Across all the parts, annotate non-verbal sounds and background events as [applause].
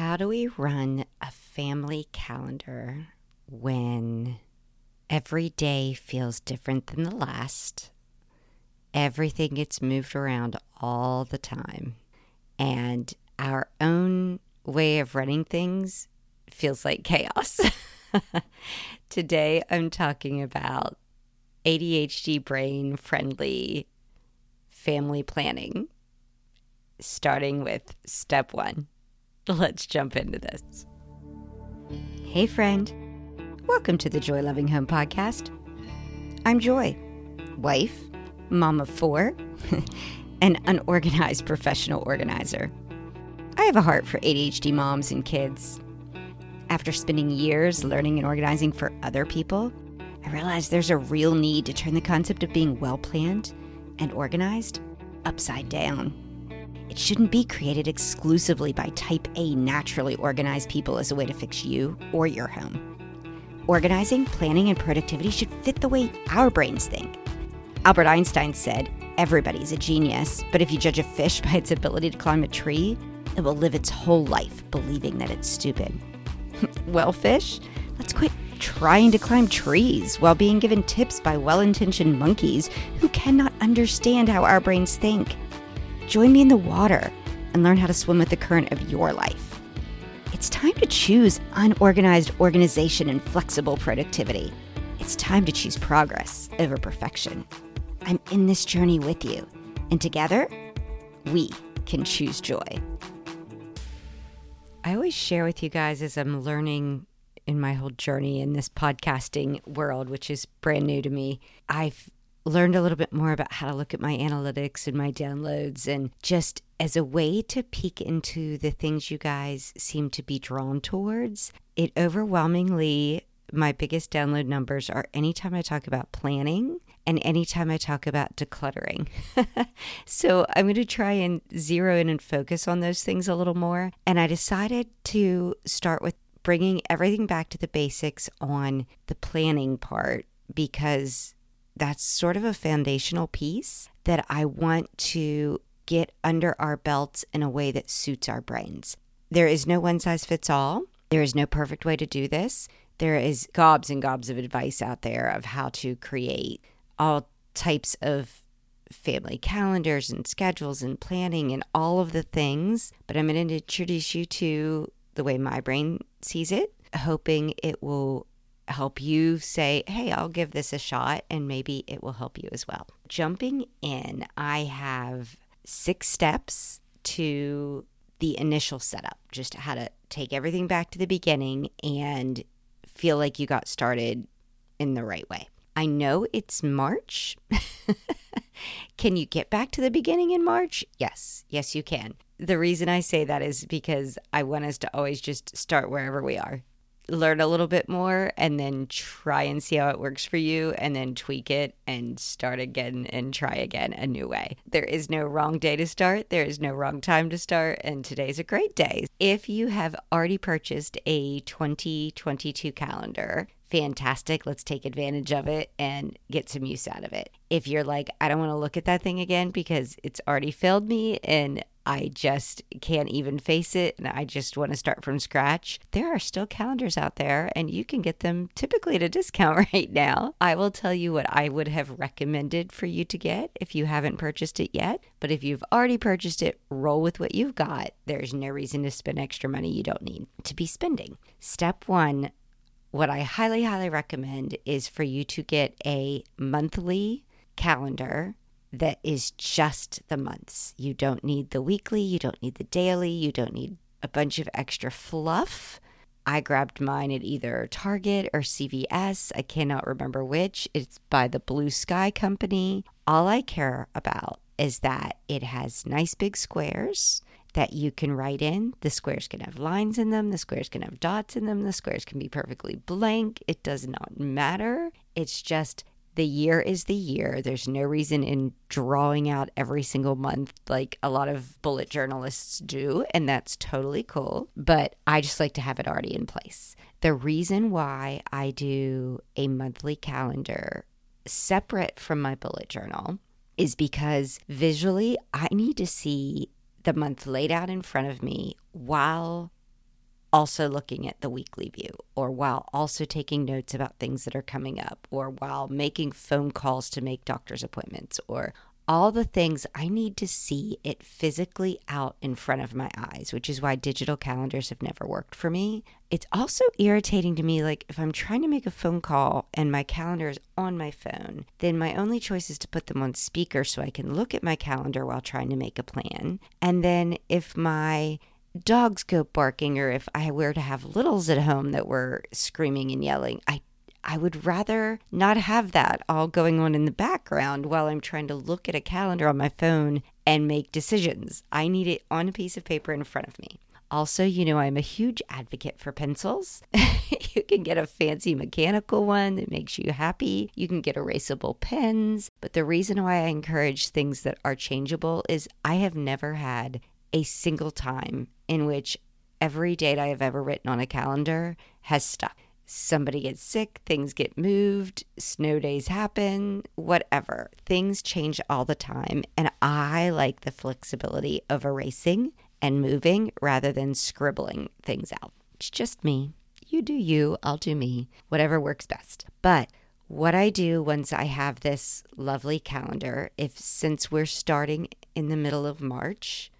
How do we run a family calendar when every day feels different than the last? Everything gets moved around all the time. And our own way of running things feels like chaos. [laughs] Today, I'm talking about ADHD brain friendly family planning, starting with step one. [laughs] Let's jump into this. Hey, friend. Welcome to the Joy Loving Home Podcast. I'm Joy, wife, mom of four, [laughs] and unorganized professional organizer. I have a heart for ADHD moms and kids. After spending years learning and organizing for other people, I realized there's a real need to turn the concept of being well planned and organized upside down. It shouldn't be created exclusively by type A naturally organized people as a way to fix you or your home. Organizing, planning, and productivity should fit the way our brains think. Albert Einstein said, Everybody's a genius, but if you judge a fish [laughs] by its ability to climb a tree, it will live its whole life believing that it's stupid. [laughs] well, fish, let's quit trying to climb trees while being given tips by well intentioned monkeys who cannot understand how our brains think. Join me in the water and learn how to swim with the current of your life. It's time to choose unorganized organization and flexible productivity. It's time to choose progress over perfection. I'm in this journey with you, and together, we can choose joy. I always share with you guys as I'm learning in my whole journey in this podcasting world, which is brand new to me. I've learned a little bit more about how to look at my analytics and my downloads and just as a way to peek into the things you guys seem to be drawn towards. It overwhelmingly, my biggest download numbers are anytime I talk about planning and anytime I talk about decluttering. [laughs] so I'm going to try and zero in and focus on those things a little more. And I decided to start with bringing everything back to the basics on the planning part because that's sort of a foundational piece that I want to get under our belts in a way that suits our brains. There is no one size fits all. There is no perfect way to do this. There is gobs and gobs of advice out there of how to create all types of family calendars and schedules and planning and all of the things. But I'm going to introduce you to the way my brain sees it, hoping it will help you say, hey, I'll give this a shot, and maybe it will help you as well. Jumping in, I have six steps to the initial setup, just how to take everything back to the beginning and feel like you got started in the right way. I know it's March. [laughs] can you get back to the beginning in March? Yes, yes, you can. The reason I say that is because I want us to always just start wherever we are learn a little bit more and then try and see how it works for you and then tweak it and start again and try again a new way. There is no wrong day to start, there is no wrong time to start, and today's a great day. If you have already purchased a 2022 calendar, fantastic. Let's take advantage of it and get some use out of it. If you're like, I don't want to look at that thing again because it's already failed me and I just can't even face it and I just want to start from scratch, there are still calendars out there and you can get them typically at a discount [laughs] right now. I will tell you what I would have recommended for you to get if you haven't purchased it yet. But if you've already purchased it, roll with what you've got. There's no reason to spend extra money you don't need to be spending. Step one what I highly, highly recommend is for you to get a monthly calendar that is just the months. You don't need the weekly, you don't need the daily, you don't need a bunch of extra fluff. I grabbed mine at either Target or CVS. I cannot remember which. It's by the Blue Sky Company. All I care about is that it has nice big squares that you can write in. The squares can have lines in them, the squares can have dots in them, the squares can be perfectly blank. It does not matter. It's just the year is the year. There's no reason in drawing out every single month like a lot of bullet journalists do, and that's totally cool. But I just like to have it already in place. The reason why I do a monthly calendar separate from my bullet journal is because visually I need to see the month laid out in front of me while also looking at the weekly view or while also taking notes about things that are coming up or while making phone calls to make doctor's appointments or all the things I need to see it physically out in front of my eyes, which is why digital calendars have never worked for me. It's also irritating to me, like if I'm trying to make a phone call and my calendar is on my phone, then my only choice is to put them on speaker so I can look at my calendar while trying to make a plan. And then if my dogs go barking or if I were to have littles at home that were screaming and yelling, I I would rather not have that all going on in the background while I'm trying to look at a calendar on my phone and make decisions. I need it on a piece of paper in front of me. Also, you know, I'm a huge advocate for pencils. [laughs] you can get a fancy mechanical one that makes you happy. You can get erasable pens. But the reason why I encourage things that are changeable is I have never had a single time in which every date I have ever written on a calendar has stuck somebody gets sick, things get moved, snow days happen, whatever. Things change all the time. And I like the flexibility of erasing and moving rather than scribbling things out. It's just me. You do you, I'll do me, whatever works best. But what I do once I have this lovely calendar, if since we're starting in the middle of March,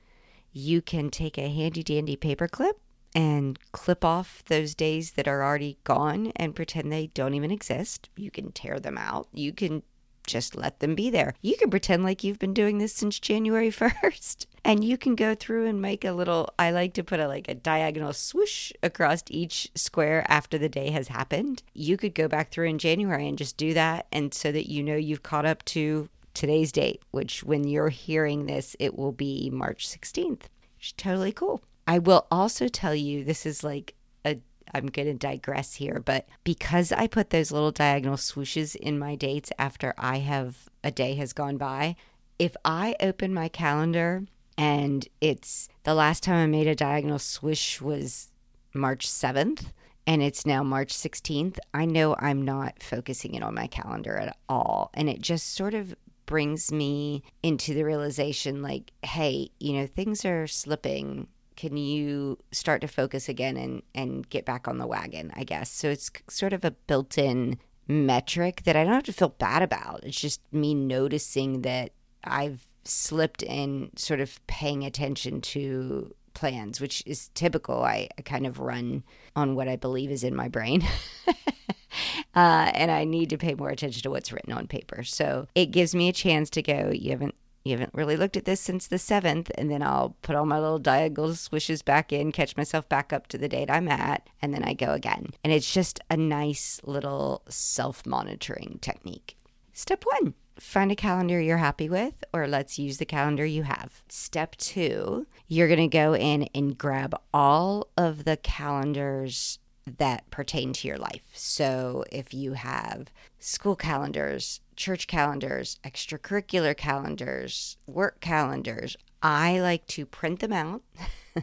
you can take a handy dandy paperclip and clip off those days that are already gone and pretend they don't even exist. You can tear them out. You can just let them be there. You can pretend like you've been doing this since January [laughs] 1st. And you can go through and make a little I like to put a like a diagonal swoosh across each square after the day has happened. You could go back through in January and just do that and so that you know you've caught up to today's date, which when you're hearing this it will be March 16th. It's totally cool. I will also tell you this is like a I'm going to digress here, but because I put those little diagonal swooshes in my dates after I have a day has gone by, if I open my calendar and it's the last time I made a diagonal swoosh was March 7th and it's now March 16th, I know I'm not focusing it on my calendar at all. And it just sort of brings me into the realization like, hey, you know, things are slipping. Can you start to focus again and and get back on the wagon i guess? So it's sort of a built-in metric that i don't have to feel bad about. It's just me noticing that i've slipped in sort of paying attention to plans which is typical. I, I kind of run on what i believe is in my brain. [laughs] Uh, and i need to pay more attention to what's written on paper. So it gives me a chance to go you haven't you haven't really looked at this since the 7th and then i'll put all my little diagonal swishes back in catch myself back up to the date i'm at and then i go again. And it's just a nice little self-monitoring technique. Step one find a calendar you're happy with or let's use the calendar you have step two you're going to go in and grab all of the calendars that pertain to your life. So if you have school calendars, church calendars, extracurricular calendars, work calendars, I like to print them out. [laughs]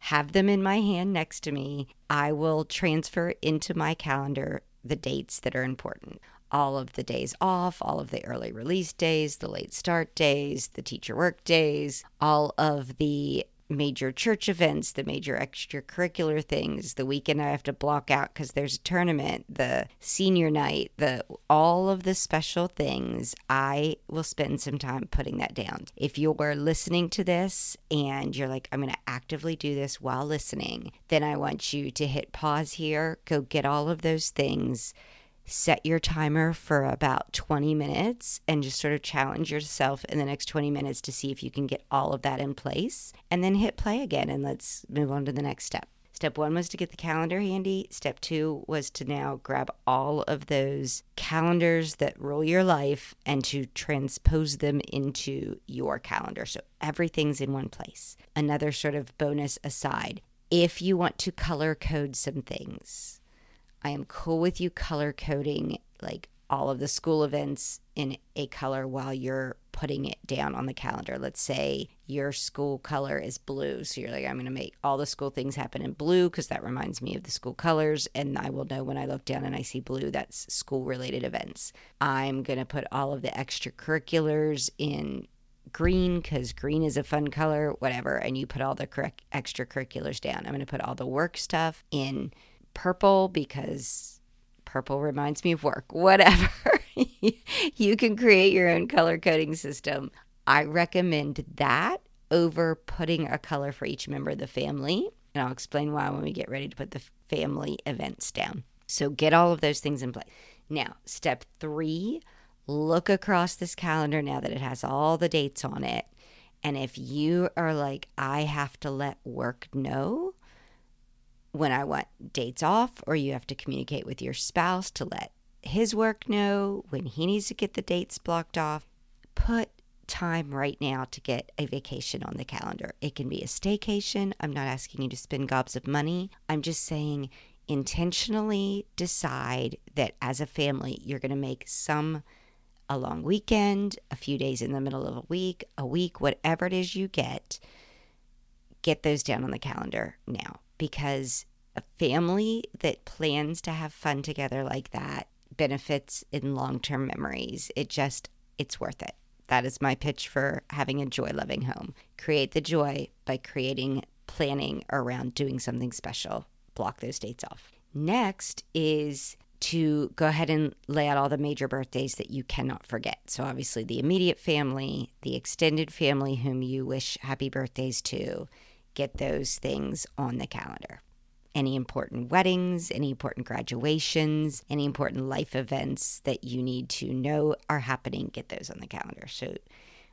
have them in my hand next to me. I will transfer into my calendar the dates that are important all of the days off, all of the early release days, the late start days, the teacher work days, all of the major church events, the major extracurricular things, the weekend I have to block out because there's a tournament, the senior night, the all of the special things, I will spend some time putting that down. If you're listening to this and you're like, I'm going to actively do this while listening, then I want you to hit pause here, go get all of those things set your timer for about 20 minutes and just sort of challenge yourself in the next 20 minutes to see if you can get all of that in place and then hit play again and let's move on to the next step. Step one was to get the calendar handy. Step two was to now grab all of those calendars that rule your life and to transpose them into your calendar. So everything's in one place. Another sort of bonus aside if you want to color code some things, I am cool with you color coding like all of the school events in a color while you're putting it down on the calendar. Let's say your school color is blue. So you're like, I'm going to make all the school things happen in blue because that reminds me of the school colors. And I will know when I look down and I see blue, that's school related events. I'm going to put all of the extracurriculars in green because green is a fun color, whatever. And you put all the correct extracurriculars down. I'm going to put all the work stuff in purple because purple reminds me of work, [laughs] whatever. you can create your own color coding system. I recommend that over putting a color for each member of the family. And I'll explain why when we get ready to put the family events down. So get all of those things in place. Now, step three look across this calendar now that it has all the dates on it. And if you are like, I have to let work know when I want dates off, or you have to communicate with your spouse to let his work know when he needs to get the dates blocked off, put time right now to get a vacation on the calendar. It can be a staycation. I'm not asking you to spend gobs of money. I'm just saying intentionally decide that as a family, you're going to make some a long weekend, a few days in the middle of a week, a week, whatever it is you get, get those down on the calendar now because a family that plans to have fun together like that benefits in long-term memories. It just it's worth it. That is my pitch for having a joy loving home. Create the joy by creating planning around doing something special. Block those dates off. Next is to go ahead and lay out all the major birthdays that you cannot forget. So, obviously, the immediate family, the extended family whom you wish happy birthdays to, get those things on the calendar. Any important weddings, any important graduations, any important life events that you need to know are happening, get those on the calendar. So,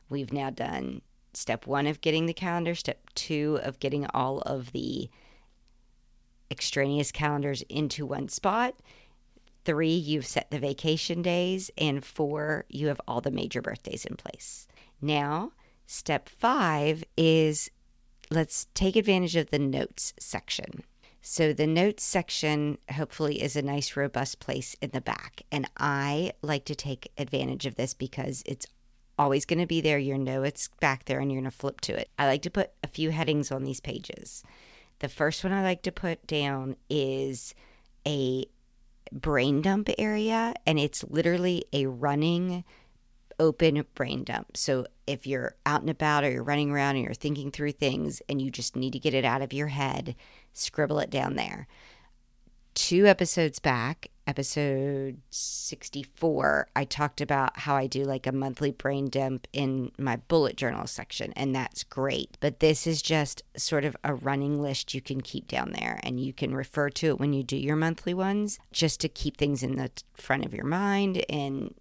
we've now done step one of getting the calendar, step two of getting all of the extraneous calendars into one spot. Three, you've set the vacation days. And four, you have all the major birthdays in place. Now, step five is let's take advantage of the notes section. So, the notes section hopefully is a nice, robust place in the back. And I like to take advantage of this because it's always going to be there. You know it's back there and you're going to flip to it. I like to put a few headings on these pages. The first one I like to put down is a brain dump area, and it's literally a running open brain dump. So if you're out and about or you're running around and you're thinking through things and you just need to get it out of your head, scribble it down there two episodes back, episode 64, I talked about how I do like a monthly brain dump in my bullet journal section, and that's great. But this is just sort of a running list you can keep down there, and you can refer to it when you do your monthly ones just to keep things in the front of your mind and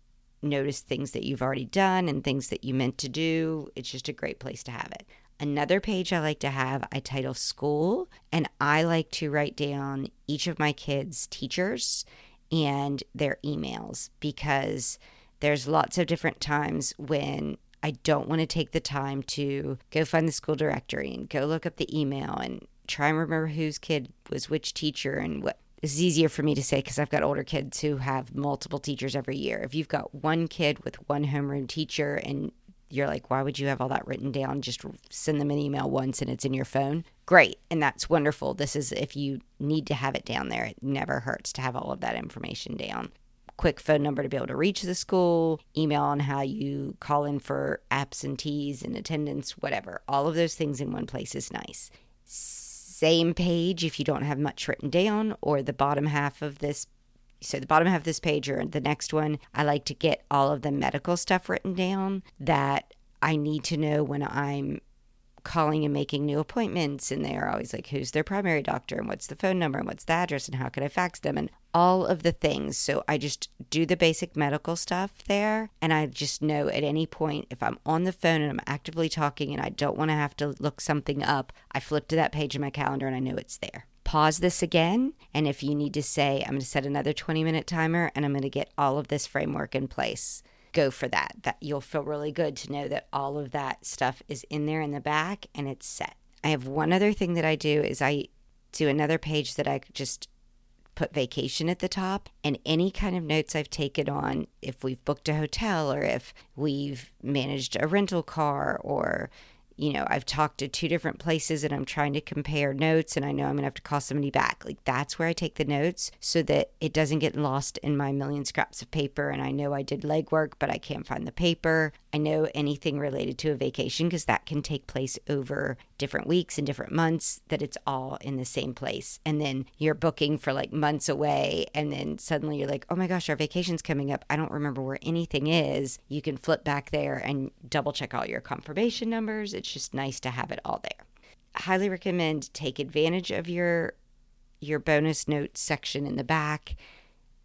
notice things that you've already done and things that you meant to do. It's just a great place to have it. Another page I like to have, I title school, and I like to write down each of my kids' teachers and their emails because there's lots of different times when I don't want to take the time to go find the school directory and go look up the email and try and remember whose kid was which teacher and what is easier for me to say because I've got older kids who have multiple teachers every year. If you've got one kid with one homeroom teacher and you're like, why would you have all that written down? Just send them an email once and it's in your phone. Great. And that's wonderful. This is if you need to have it down there, it never hurts to have all of that information down. Quick phone number to be able to reach the school, email on how you call in for absentees and attendance, whatever. All of those things in one place is nice. Same page if you don't have much written down, or the bottom half of this so the bottom half of this page or the next one, I like to get all of the medical stuff written down that I need to know when I'm calling and making new appointments and they're always like who's their primary doctor and what's the phone number and what's the address and how can I fax them and all of the things. So I just do the basic medical stuff there and I just know at any point if I'm on the phone and I'm actively talking and I don't want to have to look something up, I flip to that page in my calendar and I know it's there pause this again. And if you need to say, I'm going to set another 20 minute timer and I'm going to get all of this framework in place, go for that. That you'll feel really good to know that all of that stuff is in there in the back and it's set. I have one other thing that I do is I do another page that I just put vacation at the top and any kind of notes I've taken on if we've booked a hotel or if we've managed a rental car or you know, I've talked to two different places and I'm trying to compare notes and I know I'm going to have to call somebody back. Like that's where I take the notes so that it doesn't get lost in my million scraps of paper and I know I did legwork but I can't find the paper. I know anything related to a vacation because that can take place over different weeks and different months, that it's all in the same place. And then you're booking for like months away. And then suddenly you're like, oh my gosh, our vacation's coming up. I don't remember where anything is. You can flip back there and double check all your confirmation numbers. It's just nice to have it all there. Highly recommend take advantage of your your bonus notes section in the back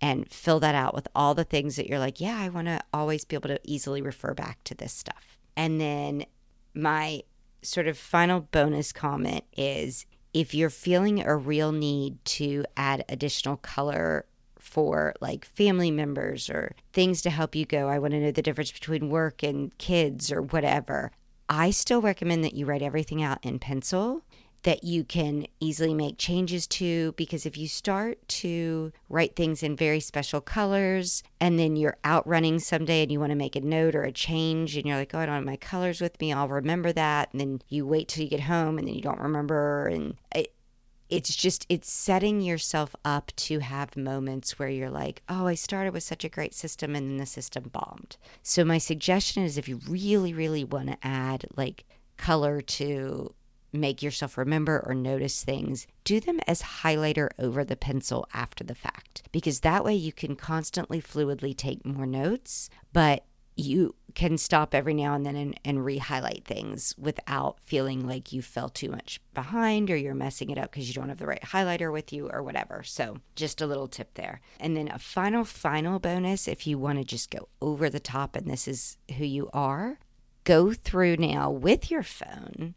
and fill that out with all the things that you're like, yeah, I want to always be able to easily refer back to this stuff. And then my sort of final bonus comment is if you're feeling a real need to add additional color for like family members or things to help you go, I want to know the difference between work and kids or whatever. I still recommend that you write everything out in pencil that you can easily make changes to because if you start to write things in very special colors and then you're out running someday and you want to make a note or a change and you're like, oh, I don't have my colors with me, I'll remember that. And then you wait till you get home and then you don't remember. And it, it's just it's setting yourself up to have moments where you're like oh i started with such a great system and then the system bombed so my suggestion is if you really really want to add like color to make yourself remember or notice things, do them as highlighter over the pencil after the fact, because that way you can constantly fluidly take more notes, but you can stop every now and then and, and re-highlight things without feeling like you fell too much behind or you're messing it up because you don't have the right highlighter with you or whatever. So just a little tip there. And then a final final bonus if you want to just go over the top and this is who you are go through now with your phone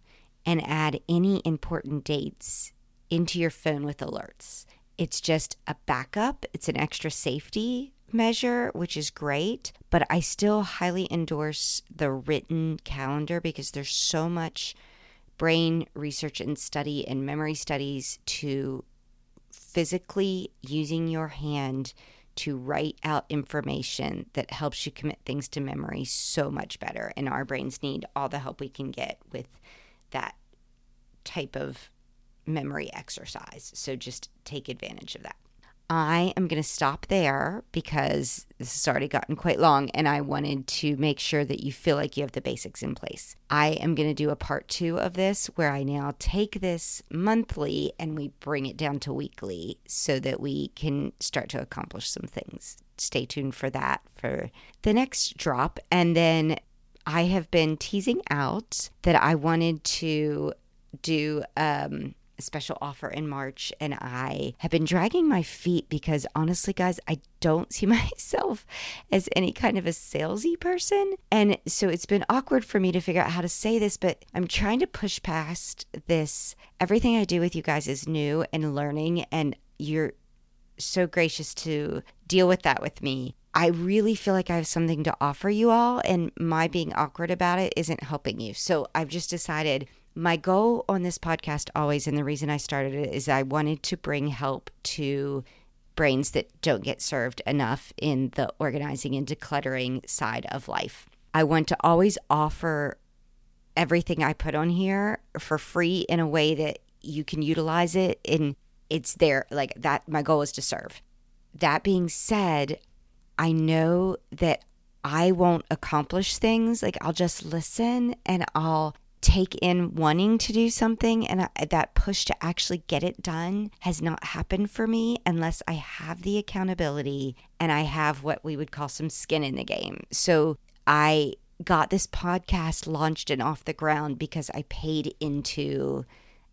and add any important dates into your phone with alerts. It's just a backup, it's an extra safety measure, which is great, but I still highly endorse the written calendar because there's so much brain research and study and memory studies to physically using your hand to write out information that helps you commit things to memory so much better. And our brains need all the help we can get with that type of memory exercise. So just take advantage of that. I am going to stop there because this has already gotten quite long and I wanted to make sure that you feel like you have the basics in place. I am going to do a part two of this where I now take this monthly and we bring it down to weekly so that we can start to accomplish some things. Stay tuned for that for the next drop. And then I have been teasing out that I wanted to do um, a special offer in March, and I have been dragging my feet because honestly, guys, I don't see [laughs] myself as any kind of a salesy person. And so it's been awkward for me to figure out how to say this, but I'm trying to push past this. Everything I do with you guys is new and learning, and you're so gracious to deal with that with me. I really feel like I have something to offer you all, and my being awkward about it isn't helping you. So I've just decided my goal on this podcast always, and the reason I started it, is I wanted to bring help to brains that don't get served enough in the organizing and decluttering side of life. I want to always offer everything I put on here for free in a way that you can utilize it and it's there like that my goal is to serve. That being said, I know that I won't accomplish things. Like I'll just listen and I'll take in wanting to do something and I, that push to actually get it done has not happened for me unless I have the accountability and I have what we would call some skin in the game. So I got this podcast launched and off the ground because I paid into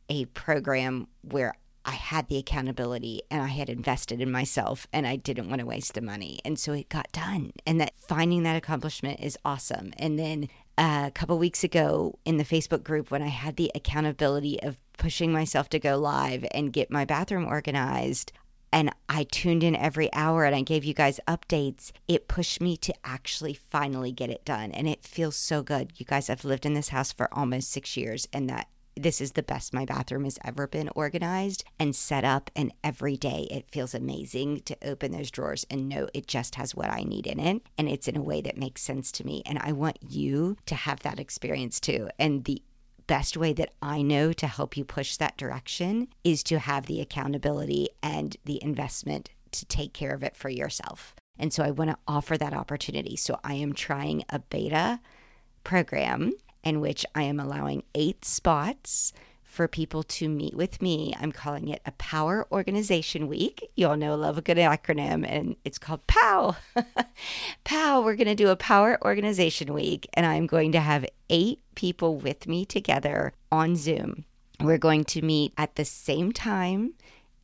a program where I had the accountability and I had invested in myself and I didn't want to waste the money. And so it got done. And that finding that accomplishment is awesome. And then uh, a couple weeks ago in the Facebook group when I had the accountability of pushing myself to go live and get my bathroom organized, and I tuned in every hour and I gave you guys updates, it pushed me to actually finally get it done. And it feels so good. You guys, I've lived in this house for almost six years, and that this is the best my bathroom has ever been organized and set up. And every day it feels amazing to open those drawers and know it just has what I need in it. And it's in a way that makes sense to me. And I want you to have that experience too. And the best way that I know to help you push that direction is to have the accountability and the investment to take care of it for yourself. And so I want to offer that opportunity. So I am trying a beta program in which I am allowing eight spots for people to meet with me. I'm calling it a Power Organization Week. You all know I love a good acronym, and it's called POW. [laughs] POW, we're going to do a Power Organization Week, and I'm going to have eight people with me together on Zoom. We're going to meet at the same time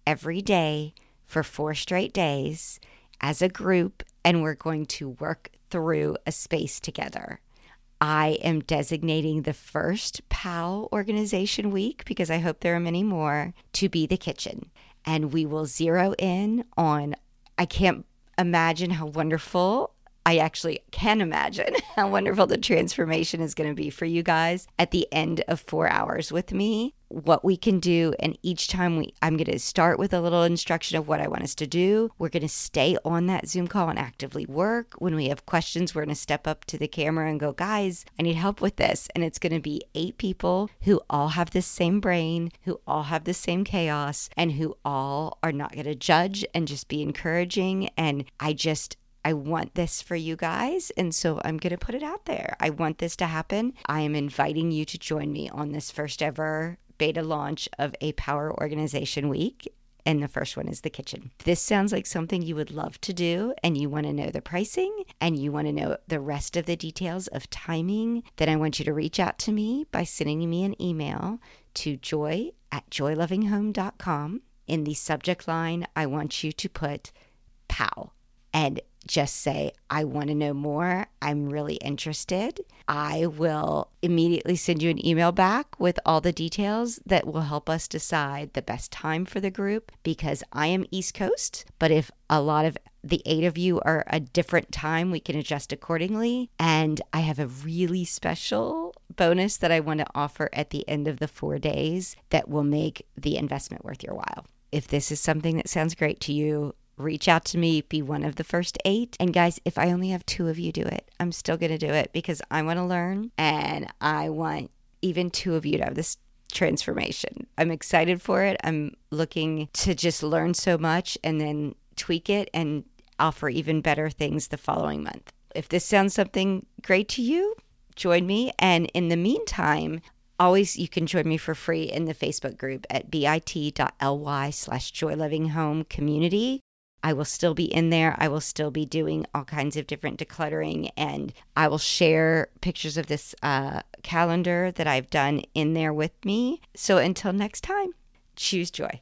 every day for four straight days as a group, and we're going to work through a space together. I am designating the first POW organization week because I hope there are many more to be the kitchen. And we will zero in on, I can't imagine how wonderful I actually can imagine [laughs] how wonderful the transformation is going to be for you guys at the end of four hours with me. What we can do, and each time we, I'm going to start with a little instruction of what I want us to do. We're going to stay on that Zoom call and actively work. When we have questions, we're going to step up to the camera and go, guys, I need help with this. And it's going to be eight people who all have the same brain, who all have the same chaos, and who all are not going to judge and just be encouraging. And I just, I want this for you guys. And so I'm going to put it out there. I want this to happen. I am inviting you to join me on this first ever beta launch of a Power Organization Week. And the first one is the kitchen. This sounds like something you would love to do, and you want to know the pricing and you want to know the rest of the details of timing. Then I want you to reach out to me by sending me an email to joy at joylovinghome.com. In the subject line, I want you to put POW and just say, I want to know more. I'm really interested. I will immediately send you an email back with all the details that will help us decide the best time for the group because I am East Coast. But if a lot of the eight of you are a different time, we can adjust accordingly. And I have a really special bonus that I want to offer at the end of the four days that will make the investment worth your while. If this is something that sounds great to you, reach out to me, be one of the first eight. And guys, if I only have two of you do it, I'm still going to do it because I want to learn and I want even two of you to have this transformation. I'm excited for it. I'm looking to just learn so much and then tweak it and offer even better things the following month. If this sounds something great to you, join me. And in the meantime, always you can join me for free in the Facebook group at bit.ly slash joy community. I will still be in there. I will still be doing all kinds of different decluttering, and I will share pictures of this uh, calendar that I've done in there with me. So until next time, choose joy.